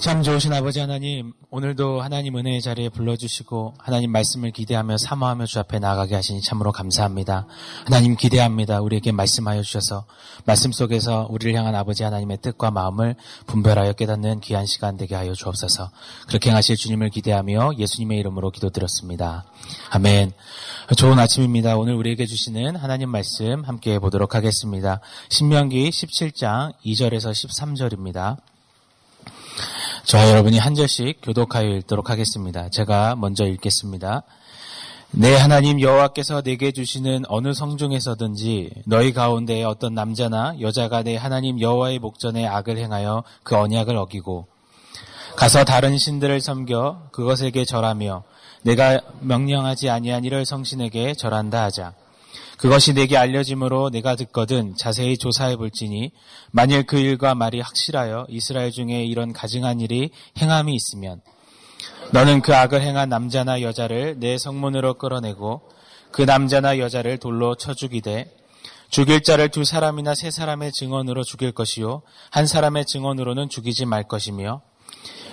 참 좋으신 아버지 하나님, 오늘도 하나님 은혜의 자리에 불러주시고 하나님 말씀을 기대하며 사모하며 주 앞에 나가게 하시니 참으로 감사합니다. 하나님 기대합니다. 우리에게 말씀하여 주셔서 말씀 속에서 우리를 향한 아버지 하나님의 뜻과 마음을 분별하여 깨닫는 귀한 시간 되게 하여 주옵소서. 그렇게 행하실 주님을 기대하며 예수님의 이름으로 기도드렸습니다. 아멘. 좋은 아침입니다. 오늘 우리에게 주시는 하나님 말씀 함께 보도록 하겠습니다. 신명기 17장 2절에서 13절입니다. 저와 여러분이 한 절씩 교독하여 읽도록 하겠습니다. 제가 먼저 읽겠습니다. 내 하나님 여호와께서 내게 주시는 어느 성중에서든지 너희 가운데 어떤 남자나 여자가 내 하나님 여호와의 목전에 악을 행하여 그 언약을 어기고 가서 다른 신들을 섬겨 그것에게 절하며 내가 명령하지 아니한 이를 성신에게 절한다 하자. 그것이 내게 알려짐으로 내가 듣거든 자세히 조사해 볼지니 만일 그 일과 말이 확실하여 이스라엘 중에 이런 가증한 일이 행함이 있으면 너는 그 악을 행한 남자나 여자를 내 성문으로 끌어내고 그 남자나 여자를 돌로 쳐 죽이되 죽일 자를 두 사람이나 세 사람의 증언으로 죽일 것이요 한 사람의 증언으로는 죽이지 말 것이며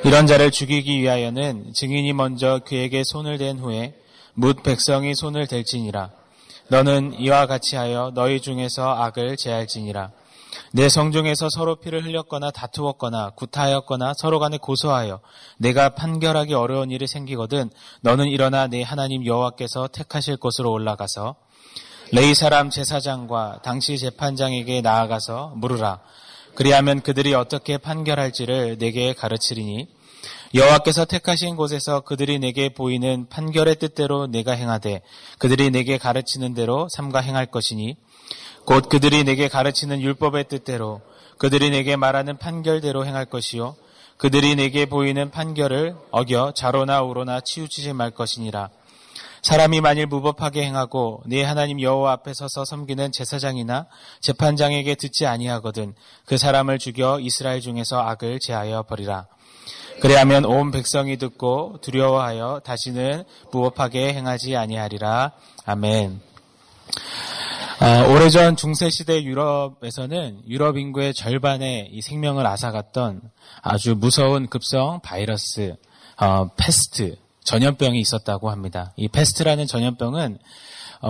이런 자를 죽이기 위하여는 증인이 먼저 그에게 손을 댄 후에 묻 백성이 손을 댈지니라 너는 이와 같이 하여 너희 중에서 악을 제할지니라. 내 성중에서 서로 피를 흘렸거나 다투었거나 구타하였거나 서로 간에 고소하여 내가 판결하기 어려운 일이 생기거든 너는 일어나 내 하나님 여호와께서 택하실 곳으로 올라가서 레이 사람 제사장과 당시 재판장에게 나아가서 물으라. 그리하면 그들이 어떻게 판결할지를 내게 가르치리니 여호와께서 택하신 곳에서 그들이 내게 보이는 판결의 뜻대로 내가 행하되 그들이 내게 가르치는 대로 삼가 행할 것이니 곧 그들이 내게 가르치는 율법의 뜻대로 그들이 내게 말하는 판결대로 행할 것이요 그들이 내게 보이는 판결을 어겨 자로나 우로나 치우치지 말 것이니라. 사람이 만일 무법하게 행하고 네 하나님 여호와 앞에 서서 섬기는 제사장이나 재판장에게 듣지 아니하거든 그 사람을 죽여 이스라엘 중에서 악을 제하여 버리라 그리하면 온 백성이 듣고 두려워하여 다시는 무법하게 행하지 아니하리라. 아멘. 아, 오래전 중세시대 유럽에서는 유럽 인구의 절반의 이 생명을 앗아갔던 아주 무서운 급성 바이러스, 어, 페스트, 전염병이 있었다고 합니다. 이 페스트라는 전염병은 어,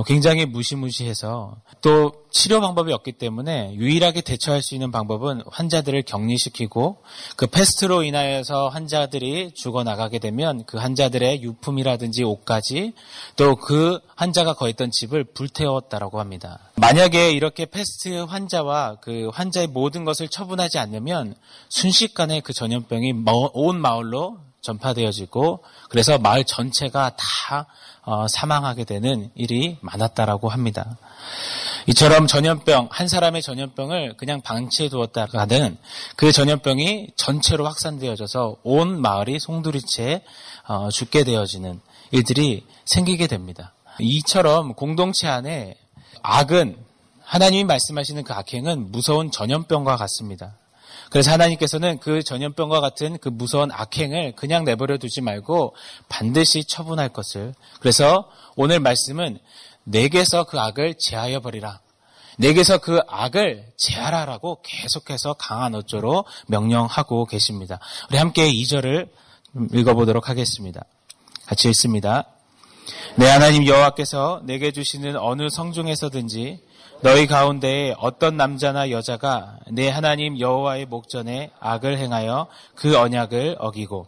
굉장히 무시무시해서 또 치료 방법이 없기 때문에 유일하게 대처할 수 있는 방법은 환자들을 격리시키고 그 패스트로 인하여서 환자들이 죽어나가게 되면 그 환자들의 유품이라든지 옷까지 또 그 환자가 거했던 집을 불태웠다라고 합니다. 만약에 이렇게 패스트 환자와 그 환자의 모든 것을 처분하지 않으면 순식간에 그 전염병이 온 마을로 전파되어지고 그래서 마을 전체가 다 어, 사망하게 되는 일이 많았다라고 합니다. 이처럼 전염병 한 사람의 전염병을 그냥 방치해 두었다가는 그 전염병이 전체로 확산되어져서 온 마을이 송두리째 어, 죽게 되어지는 일들이 생기게 됩니다. 이처럼 공동체 안에 악은 하나님이 말씀하시는 그 악행은 무서운 전염병과 같습니다. 그래서 하나님께서는 그 전염병과 같은 그 무서운 악행을 그냥 내버려 두지 말고 반드시 처분할 것을. 그래서 오늘 말씀은 내게서 그 악을 제하여 버리라. 내게서 그 악을 제하라라고 계속해서 강한 어조로 명령하고 계십니다. 우리 함께 2절을 읽어보도록 하겠습니다. 같이 읽습니다. 내 하나님 여호와께서 내게 주시는 어느 성중에서든지 너희 가운데 어떤 남자나 여자가 내 하나님 여호와의 목전에 악을 행하여 그 언약을 어기고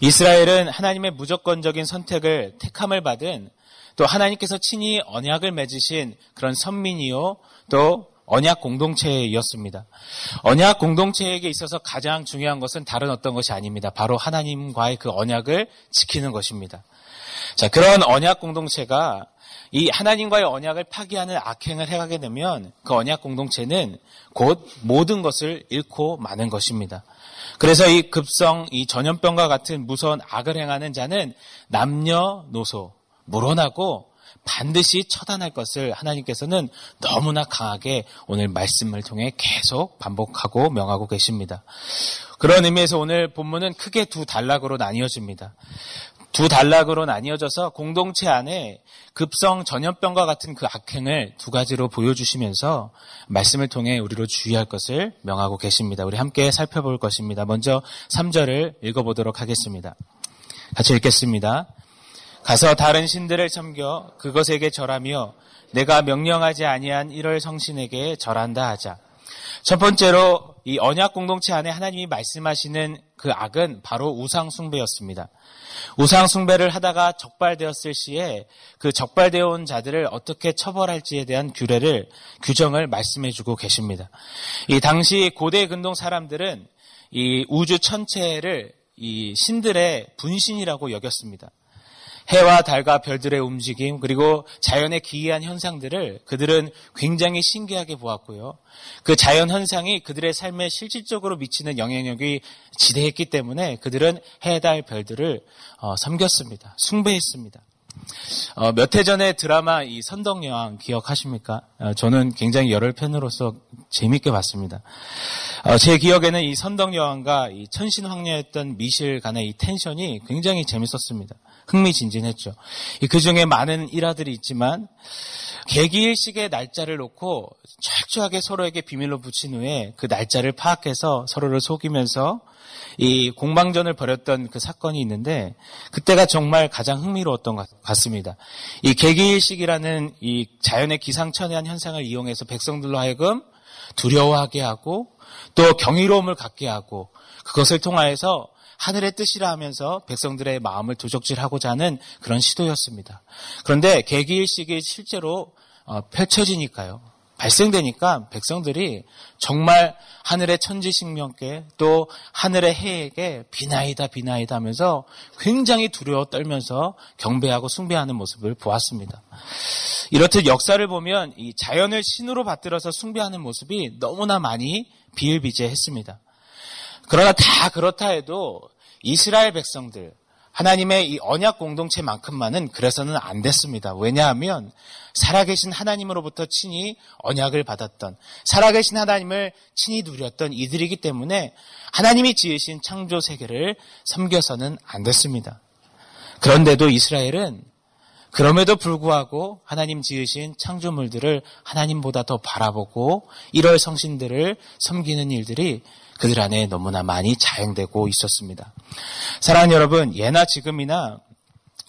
이스라엘은 하나님의 무조건적인 선택을 택함을 받은 또 하나님께서 친히 언약을 맺으신 그런 선민이요 또 언약 공동체였습니다. 언약 공동체에게 있어서 가장 중요한 것은 다른 어떤 것이 아닙니다. 바로 하나님과의 그 언약을 지키는 것입니다. 자, 그런 언약 공동체가 이 하나님과의 언약을 파기하는 악행을 해가게 되면 그 언약 공동체는 곧 모든 것을 잃고 마는 것입니다. 그래서 이 급성, 이 전염병과 같은 무서운 악을 행하는 자는 남녀노소, 물어나고 반드시 처단할 것을 하나님께서는 너무나 강하게 오늘 말씀을 통해 계속 반복하고 명하고 계십니다. 그런 의미에서 오늘 본문은 크게 두 단락으로 나뉘어집니다. 두 단락으로 나뉘어져서 공동체 안에 급성 전염병과 같은 그 악행을 두 가지로 보여주시면서 말씀을 통해 우리로 주의할 것을 명하고 계십니다. 우리 함께 살펴볼 것입니다. 먼저 3절을 읽어보도록 하겠습니다. 같이 읽겠습니다. 가서 다른 신들을 섬겨 그것에게 절하며 내가 명령하지 아니한 이럴 성신에게 절한다 하자. 첫 번째로 이 언약 공동체 안에 하나님이 말씀하시는 그 악은 바로 우상 숭배였습니다. 우상 숭배를 하다가 적발되었을 시에 그 적발되어 온 자들을 어떻게 처벌할지에 대한 규례를 규정을 말씀해 주고 계십니다. 이 당시 고대 근동 사람들은 이 우주 천체를 이 신들의 분신이라고 여겼습니다. 해와 달과 별들의 움직임 그리고 자연의 기이한 현상들을 그들은 굉장히 신기하게 보았고요. 그 자연 현상이 그들의 삶에 실질적으로 미치는 영향력이 지대했기 때문에 그들은 해, 달, 별들을 어, 섬겼습니다. 숭배했습니다. 어, 몇 해 전에 드라마 이 선덕여왕 기억하십니까? 어, 저는 굉장히 열혈 팬으로서 재밌게 봤습니다. 어, 제 기억에는 이 선덕여왕과 이 천신황녀였던 미실 간의 이 텐션이 굉장히 재밌었습니다. 흥미진진했죠. 그 중에 많은 일화들이 있지만 계기일식의 날짜를 놓고 철저하게 서로에게 비밀로 붙인 후에 그 날짜를 파악해서 서로를 속이면서 이 공방전을 벌였던 그 사건이 있는데 그때가 정말 가장 흥미로웠던 것 같습니다. 이 개기일식이라는 이 자연의 기상천외한 현상을 이용해서 백성들로 하여금 두려워하게 하고 또 경이로움을 갖게 하고 그것을 통하여서 하늘의 뜻이라 하면서 백성들의 마음을 도적질하고자 하는 그런 시도였습니다. 그런데 개기일식이 실제로 어, 펼쳐지니까요. 발생되니까 백성들이 정말 하늘의 천지식명께 또 하늘의 해에게 비나이다 비나이다 하면서 굉장히 두려워 떨면서 경배하고 숭배하는 모습을 보았습니다. 이렇듯 역사를 보면 이 자연을 신으로 받들어서 숭배하는 모습이 너무나 많이 비일비재했습니다. 그러나 다 그렇다 해도 이스라엘 백성들 하나님의 이 언약 공동체만큼만은 그래서는 안 됐습니다. 왜냐하면 살아계신 하나님으로부터 친히 언약을 받았던 살아계신 하나님을 친히 누렸던 이들이기 때문에 하나님이 지으신 창조 세계를 섬겨서는 안 됐습니다. 그런데도 이스라엘은 그럼에도 불구하고 하나님 지으신 창조물들을 하나님보다 더 바라보고 1월 성신들을 섬기는 일들이 그들 안에 너무나 많이 자행되고 있었습니다. 사랑하는 여러분, 예나 지금이나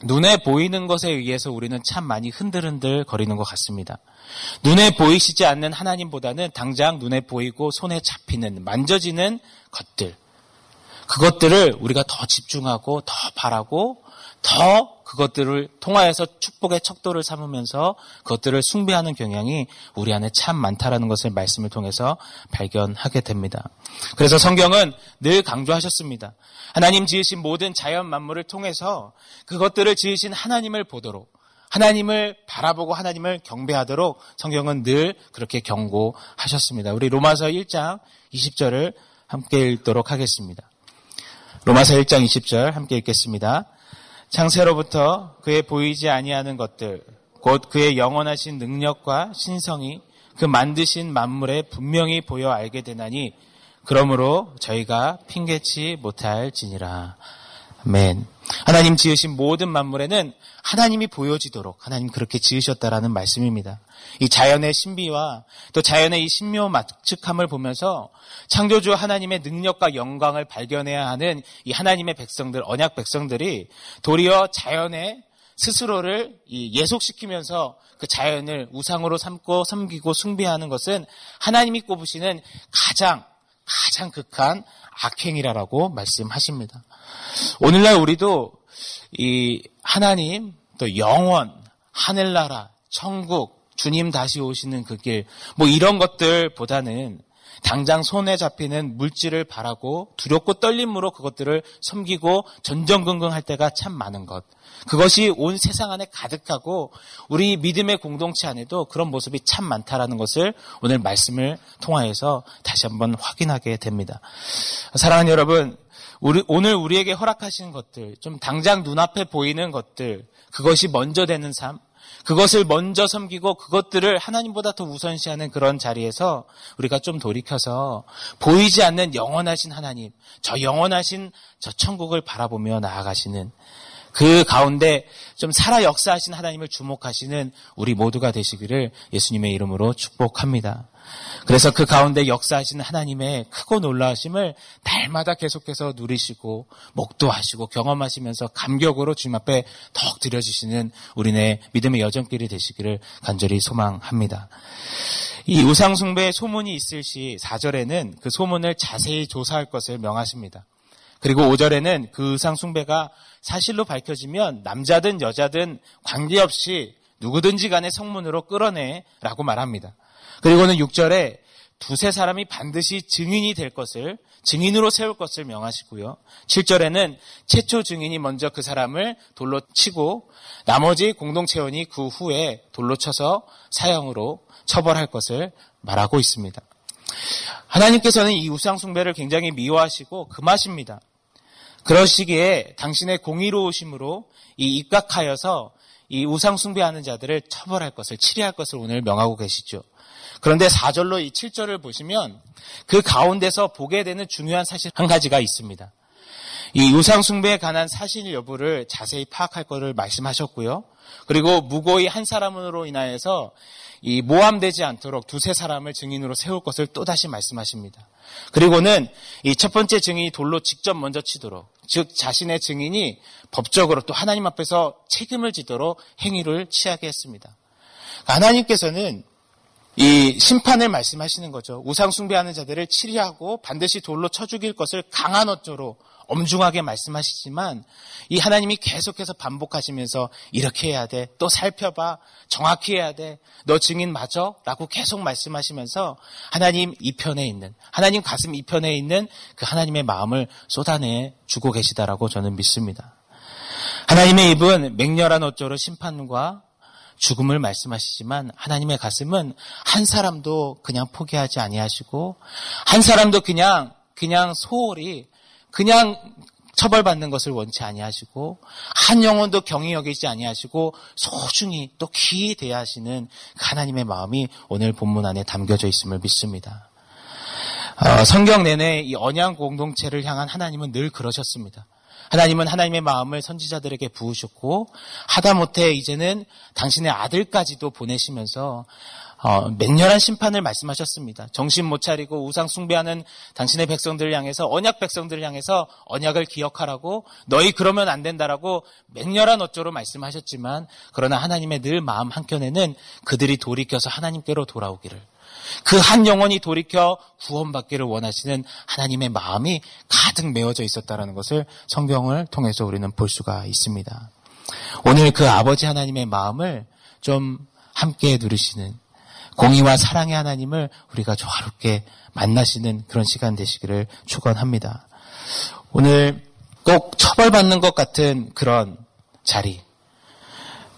눈에 보이는 것에 의해서 우리는 참 많이 흔들흔들 거리는 것 같습니다. 눈에 보이시지 않는 하나님보다는 당장 눈에 보이고 손에 잡히는, 만져지는 것들. 그것들을 우리가 더 집중하고 더 바라고 더 그것들을 통하여서 축복의 척도를 삼으면서 그것들을 숭배하는 경향이 우리 안에 참 많다라는 것을 말씀을 통해서 발견하게 됩니다. 그래서 성경은 늘 강조하셨습니다. 하나님 지으신 모든 자연 만물을 통해서 그것들을 지으신 하나님을 보도록 하나님을 바라보고 하나님을 경배하도록 성경은 늘 그렇게 경고하셨습니다. 우리 로마서 1장 20절을 함께 읽도록 하겠습니다. 로마서 1장 20절 함께 읽겠습니다. 창세로부터 그의 보이지 아니하는 것들, 곧 그의 영원하신 능력과 신성이 그 만드신 만물에 분명히 보여 알게 되나니 그러므로 저희가 핑계치 못할 지니라. 아멘. 하나님 지으신 모든 만물에는 하나님이 보여지도록 하나님 그렇게 지으셨다라는 말씀입니다. 이 자연의 신비와 또 자연의 이 신묘 막측함을 보면서 창조주 하나님의 능력과 영광을 발견해야 하는 이 하나님의 백성들, 언약 백성들이 도리어 자연의 스스로를 예속시키면서 그 자연을 우상으로 삼고 섬기고 숭배하는 것은 하나님이 꼽으시는 가장 가장 극한 악행이라고 말씀하십니다. 오늘날 우리도 이 하나님 또 영원 하늘나라 천국 주님 다시 오시는 그 길 뭐 이런 것들보다는 당장 손에 잡히는 물질을 바라고 두렵고 떨림으로 그것들을 섬기고 전전긍긍할 때가 참 많은 것. 그것이 온 세상 안에 가득하고 우리 믿음의 공동체 안에도 그런 모습이 참 많다라는 것을 오늘 말씀을 통하여서 다시 한번 확인하게 됩니다. 사랑하는 여러분, 우리, 오늘 우리에게 허락하시는 것들, 좀 당장 눈앞에 보이는 것들, 그것이 먼저 되는 삶, 그것을 먼저 섬기고 그것들을 하나님보다 더 우선시하는 그런 자리에서 우리가 좀 돌이켜서 보이지 않는 영원하신 하나님, 저 영원하신 저 천국을 바라보며 나아가시는 그 가운데 좀 살아 역사하신 하나님을 주목하시는 우리 모두가 되시기를 예수님의 이름으로 축복합니다. 그래서 그 가운데 역사하시는 하나님의 크고 놀라우심을 날마다 계속해서 누리시고 목도하시고 경험하시면서 감격으로 주님 앞에 더욱 드려주시는 우리네 믿음의 여정길이 되시기를 간절히 소망합니다. 이 우상 숭배의 소문이 있을 시 4절에는 그 소문을 자세히 조사할 것을 명하십니다. 그리고 5절에는 그 우상 숭배가 사실로 밝혀지면 남자든 여자든 관계없이 누구든지 간에 성문으로 끌어내라고 말합니다. 그리고는 6절에 두세 사람이 반드시 증인이 될 것을 증인으로 세울 것을 명하시고요. 7절에는 최초 증인이 먼저 그 사람을 돌로 치고 나머지 공동체원이 그 후에 돌로 쳐서 사형으로 처벌할 것을 말하고 있습니다. 하나님께서는 이 우상 숭배를 굉장히 미워하시고 금하십니다. 그러시기에 당신의 공의로우심으로 이 입각하여서 이 우상 숭배하는 자들을 처벌할 것을 치리할 것을 오늘 명하고 계시죠. 그런데 4절로 이 7절을 보시면 그 가운데서 보게 되는 중요한 사실 한 가지가 있습니다. 이 우상 숭배에 관한 사실 여부를 자세히 파악할 것을 말씀하셨고요. 그리고 무고히 한 사람으로 인하여서 이 모함되지 않도록 두세 사람을 증인으로 세울 것을 또다시 말씀하십니다. 그리고는 이 첫 번째 증인이 돌로 직접 먼저 치도록, 즉 자신의 증인이 법적으로 또 하나님 앞에서 책임을 지도록 행위를 취하게 했습니다. 하나님께서는 이 심판을 말씀하시는 거죠. 우상 숭배하는 자들을 치리하고 반드시 돌로 쳐 죽일 것을 강한 어조로 엄중하게 말씀하시지만 이 하나님이 계속해서 반복하시면서 이렇게 해야 돼. 또 살펴봐. 정확히 해야 돼. 너 증인 맞아? 라고 계속 말씀하시면서 하나님 이편에 있는 하나님 가슴 이편에 있는 그 하나님의 마음을 쏟아내 주고 계시다라고 저는 믿습니다. 하나님의 입은 맹렬한 어조로 심판과 죽음을 말씀하시지만 하나님의 가슴은 한 사람도 그냥 포기하지 아니하시고 한 사람도 그냥 그냥 소홀히 그냥 처벌받는 것을 원치 아니하시고 한 영혼도 경히 여기지 아니하시고 소중히 또 귀히 대하시는 하나님의 마음이 오늘 본문 안에 담겨져 있음을 믿습니다. 어, 성경 내내 이 언양 공동체를 향한 하나님은 늘 그러셨습니다. 하나님은 하나님의 마음을 선지자들에게 부으셨고 하다못해 이제는 당신의 아들까지도 보내시면서 어, 맹렬한 심판을 말씀하셨습니다. 정신 못 차리고 우상 숭배하는 당신의 백성들을 향해서 언약 백성들을 향해서 언약을 기억하라고 너희 그러면 안 된다라고 맹렬한 어조로 말씀하셨지만 그러나 하나님의 늘 마음 한켠에는 그들이 돌이켜서 하나님께로 돌아오기를 그 한 영혼이 돌이켜 구원받기를 원하시는 하나님의 마음이 가득 메워져 있었다는 것을 성경을 통해서 우리는 볼 수가 있습니다. 오늘 그 아버지 하나님의 마음을 좀 함께 누리시는 공의와 사랑의 하나님을 우리가 조화롭게 만나시는 그런 시간 되시기를 축원합니다. 오늘 꼭 처벌받는 것 같은 그런 자리,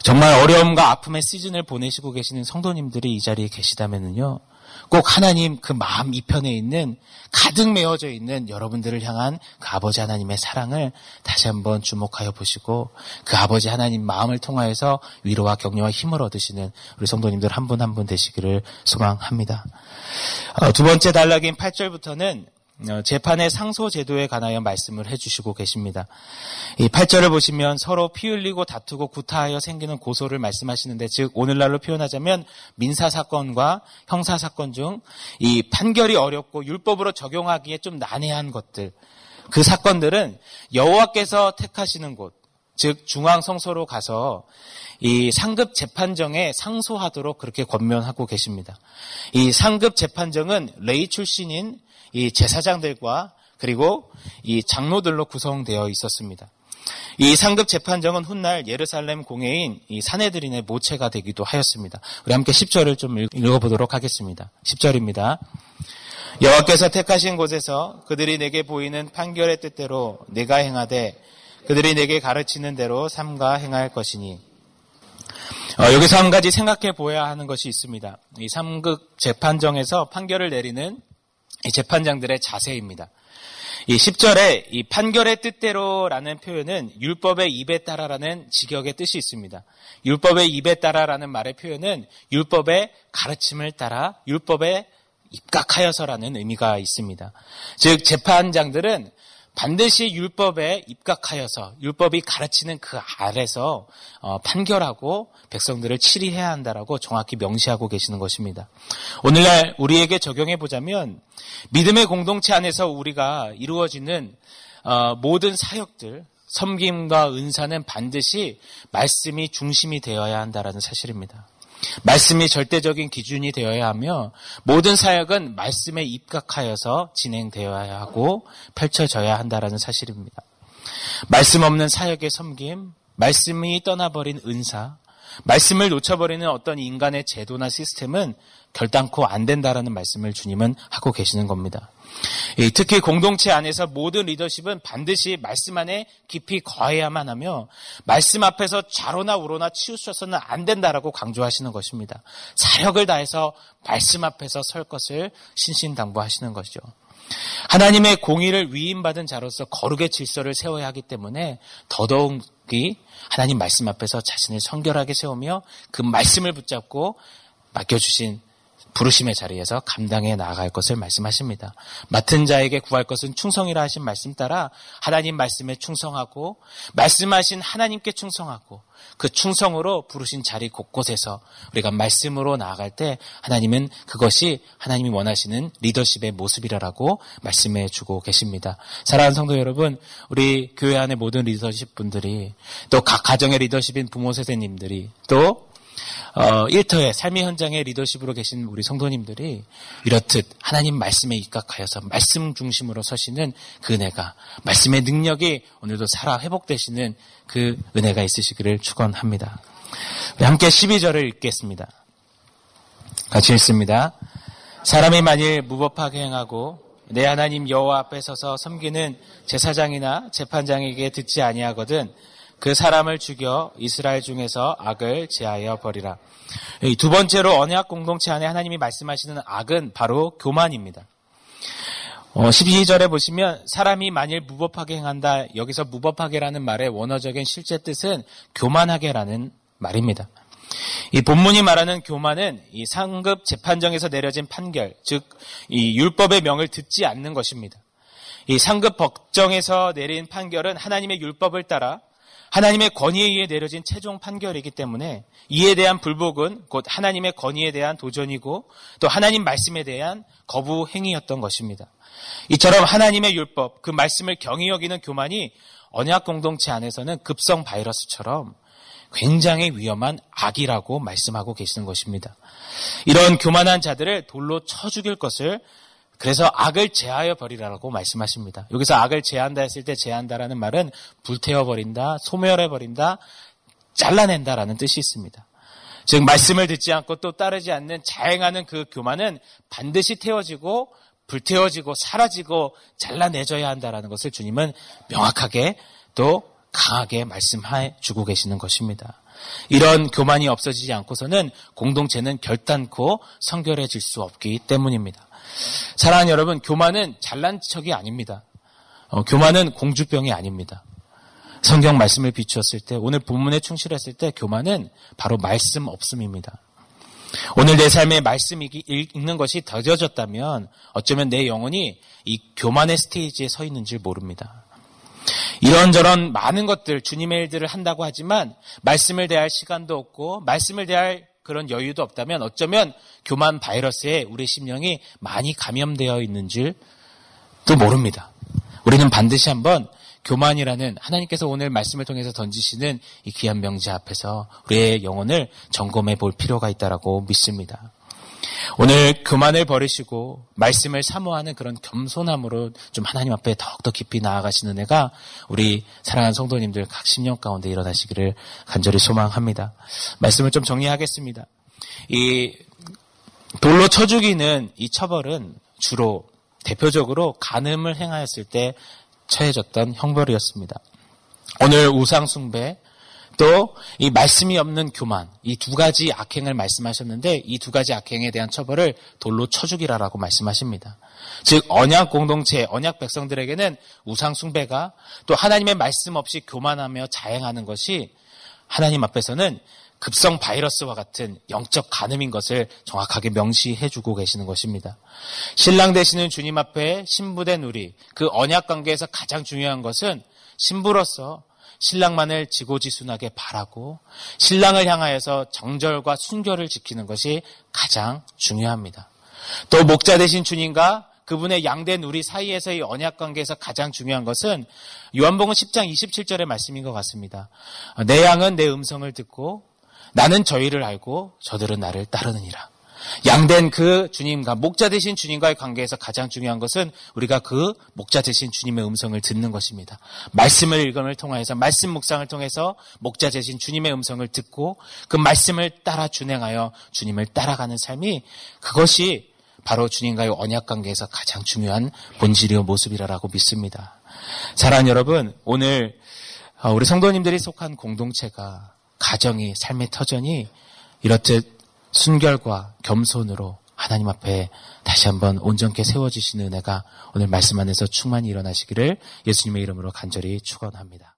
정말 어려움과 아픔의 시즌을 보내시고 계시는 성도님들이 이 자리에 계시다면요. 꼭 하나님 그 마음 이편에 있는 가득 메워져 있는 여러분들을 향한 그 아버지 하나님의 사랑을 다시 한번 주목하여 보시고 그 아버지 하나님 마음을 통하여서 위로와 격려와 힘을 얻으시는 우리 성도님들 한 분 한분 되시기를 소망합니다. 어, 두 번째 단락인 8절부터는 어, 재판의 상소 제도에 관하여 말씀을 해주시고 계십니다. 이 8절을 보시면 서로 피 흘리고 다투고 구타하여 생기는 고소를 말씀하시는데 즉 오늘날로 표현하자면 민사 사건과 형사 사건 중 이 판결이 어렵고 율법으로 적용하기에 좀 난해한 것들 그 사건들은 여호와께서 택하시는 곳, 즉 중앙 성소로 가서 이 상급 재판정에 상소하도록 그렇게 권면하고 계십니다. 이 상급 재판정은 레이 출신인 이 제사장들과 그리고 이 장로들로 구성되어 있었습니다. 이 상급 재판정은 훗날 예루살렘 공회인 이 사내들인의 모체가 되기도 하였습니다. 우리 함께 10절을 좀 읽어보도록 하겠습니다. 10절입니다. 여호와께서 택하신 곳에서 그들이 내게 보이는 판결의 뜻대로 내가 행하되 그들이 내게 가르치는 대로 삼가 행할 것이니 어, 여기서 한 가지 생각해 보아야 하는 것이 있습니다. 이 삼급 재판정에서 판결을 내리는 재판장들의 자세입니다. 이 10절에 이 판결의 뜻대로라는 표현은 율법의 입에 따라라는 직역의 뜻이 있습니다. 율법의 입에 따라라는 말의 표현은 율법의 가르침을 따라 율법에 입각하여서라는 의미가 있습니다. 즉 재판장들은 반드시 율법에 입각하여서 율법이 가르치는 그 아래서 어, 판결하고 백성들을 치리해야 한다라고 정확히 명시하고 계시는 것입니다. 오늘날 우리에게 적용해 보자면 믿음의 공동체 안에서 우리가 이루어지는 어, 모든 사역들 섬김과 은사는 반드시 말씀이 중심이 되어야 한다라는 사실입니다. 말씀이 절대적인 기준이 되어야 하며 모든 사역은 말씀에 입각하여서 진행되어야 하고 펼쳐져야 한다라는 사실입니다. 말씀 없는 사역의 섬김, 말씀이 떠나버린 은사, 말씀을 놓쳐버리는 어떤 인간의 제도나 시스템은 결단코 안 된다라는 말씀을 주님은 하고 계시는 겁니다. 특히 공동체 안에서 모든 리더십은 반드시 말씀 안에 깊이 거해야만 하며 말씀 앞에서 좌로나 우로나 치우쳐서는 안 된다라고 강조하시는 것입니다. 사력을 다해서 말씀 앞에서 설 것을 신신당부하시는 것이죠. 하나님의 공의를 위임받은 자로서 거룩의 질서를 세워야 하기 때문에 더더욱이 하나님 말씀 앞에서 자신을 성결하게 세우며 그 말씀을 붙잡고 맡겨주신 부르심의 자리에서 감당해 나아갈 것을 말씀하십니다. 맡은 자에게 구할 것은 충성이라 하신 말씀 따라 하나님 말씀에 충성하고 말씀하신 하나님께 충성하고 그 충성으로 부르신 자리 곳곳에서 우리가 말씀으로 나아갈 때 하나님은 그것이 하나님이 원하시는 리더십의 모습이라고 말씀해 주고 계십니다. 사랑하는 성도 여러분, 우리 교회 안의 모든 리더십 분들이 또 각 가정의 리더십인 부모 세대님들이 또 어, 일터의 삶의 현장의 리더십으로 계신 우리 성도님들이 이렇듯 하나님 말씀에 입각하여서 말씀 중심으로 서시는 그 은혜가 말씀의 능력이 오늘도 살아 회복되시는 그 은혜가 있으시기를 축원합니다. 함께 12절을 읽겠습니다. 같이 읽습니다. 사람이 만일 무법하게 행하고 내 하나님 여호와 앞에 서서 섬기는 제사장이나 재판장에게 듣지 아니하거든 그 사람을 죽여 이스라엘 중에서 악을 제하여 버리라. 두 번째로 언약 공동체 안에 하나님이 말씀하시는 악은 바로 교만입니다. 어, 12절에 보시면 사람이 만일 무법하게 행한다. 여기서 무법하게라는 말의 원어적인 실제 뜻은 교만하게라는 말입니다. 이 본문이 말하는 교만은 이 상급 재판정에서 내려진 판결, 즉 이 율법의 명을 듣지 않는 것입니다. 이 상급 법정에서 내린 판결은 하나님의 율법을 따라 하나님의 권위에 의해 내려진 최종 판결이기 때문에 이에 대한 불복은 곧 하나님의 권위에 대한 도전이고 또 하나님 말씀에 대한 거부 행위였던 것입니다. 이처럼 하나님의 율법, 그 말씀을 경히 여기는 교만이 언약 공동체 안에서는 급성 바이러스처럼 굉장히 위험한 악이라고 말씀하고 계시는 것입니다. 이런 교만한 자들을 돌로 쳐 죽일 것을 그래서 악을 제하여 버리라고 말씀하십니다. 여기서 악을 제한다 했을 때 제한다라는 말은 불태워 버린다, 소멸해 버린다, 잘라낸다라는 뜻이 있습니다. 즉 말씀을 듣지 않고 또 따르지 않는 자행하는 그 교만은 반드시 태워지고 불태워지고 사라지고 잘라내줘야 한다라는 것을 주님은 명확하게 또 강하게 말씀해 주고 계시는 것입니다. 이런 교만이 없어지지 않고서는 공동체는 결단코 성결해질 수 없기 때문입니다. 사랑하는 여러분, 교만은 잘난 척이 아닙니다. 어, 교만은 공주병이 아닙니다. 성경 말씀을 비추었을 때, 오늘 본문에 충실했을 때 교만은 바로 말씀 없음입니다. 오늘 내 삶에 말씀 읽는 것이 더뎌졌다면 어쩌면 내 영혼이 이 교만의 스테이지에 서 있는 줄 모릅니다. 이런저런 많은 것들, 주님의 일들을 한다고 하지만 말씀을 대할 시간도 없고 말씀을 대할 그런 여유도 없다면 어쩌면 교만 바이러스에 우리 심령이 많이 감염되어 있는 줄도 모릅니다. 우리는 반드시 한번 교만이라는 하나님께서 오늘 말씀을 통해서 던지시는 이 귀한 명제 앞에서 우리의 영혼을 점검해 볼 필요가 있다라고 믿습니다. 오늘 교만을 버리시고 말씀을 사모하는 그런 겸손함으로 좀 하나님 앞에 더욱더 깊이 나아가시는 애가 우리 사랑하는 성도님들 각 심령 가운데 일어나시기를 간절히 소망합니다. 말씀을 좀 정리하겠습니다. 이 돌로 쳐 죽이는 이 처벌은 주로 대표적으로 간음을 행하였을 때 처해졌던 형벌이었습니다. 오늘 우상숭배, 또 이 말씀이 없는 교만 이 두 가지 악행을 말씀하셨는데 이 두 가지 악행에 대한 처벌을 돌로 쳐 죽이라라고 말씀하십니다. 즉 언약 공동체, 언약 백성들에게는 우상 숭배가 또 하나님의 말씀 없이 교만하며 자행하는 것이 하나님 앞에서는 급성 바이러스와 같은 영적 간음인 것을 정확하게 명시해 주고 계시는 것입니다. 신랑 되시는 주님 앞에 신부된 우리, 그 언약 관계에서 가장 중요한 것은 신부로서 신랑만을 지고지순하게 바라고 신랑을 향하여서 정절과 순결을 지키는 것이 가장 중요합니다. 또 목자 되신 주님과 그분의 양된 우리 사이에서의 언약 관계에서 가장 중요한 것은 요한복음 10장 27절의 말씀인 것 같습니다. 내 양은 내 음성을 듣고 나는 저희를 알고 저들은 나를 따르느니라. 양된 그 주님과 목자 되신 주님과의 관계에서 가장 중요한 것은 우리가 그 목자 되신 주님의 음성을 듣는 것입니다. 말씀을 읽음을 통해서 말씀 묵상을 통해서 목자 되신 주님의 음성을 듣고 그 말씀을 따라 준행하여 주님을 따라가는 삶이 그것이 바로 주님과의 언약 관계에서 가장 중요한 본질이요 모습이라고 믿습니다. 사랑하는 여러분, 오늘 어, 우리 성도님들이 속한 공동체가 가정이 삶의 터전이 이렇듯 순결과 겸손으로 하나님 앞에 다시 한번 온전케 세워지시는 은혜가 오늘 말씀 안에서 충만히 일어나시기를 예수님의 이름으로 간절히 축원합니다.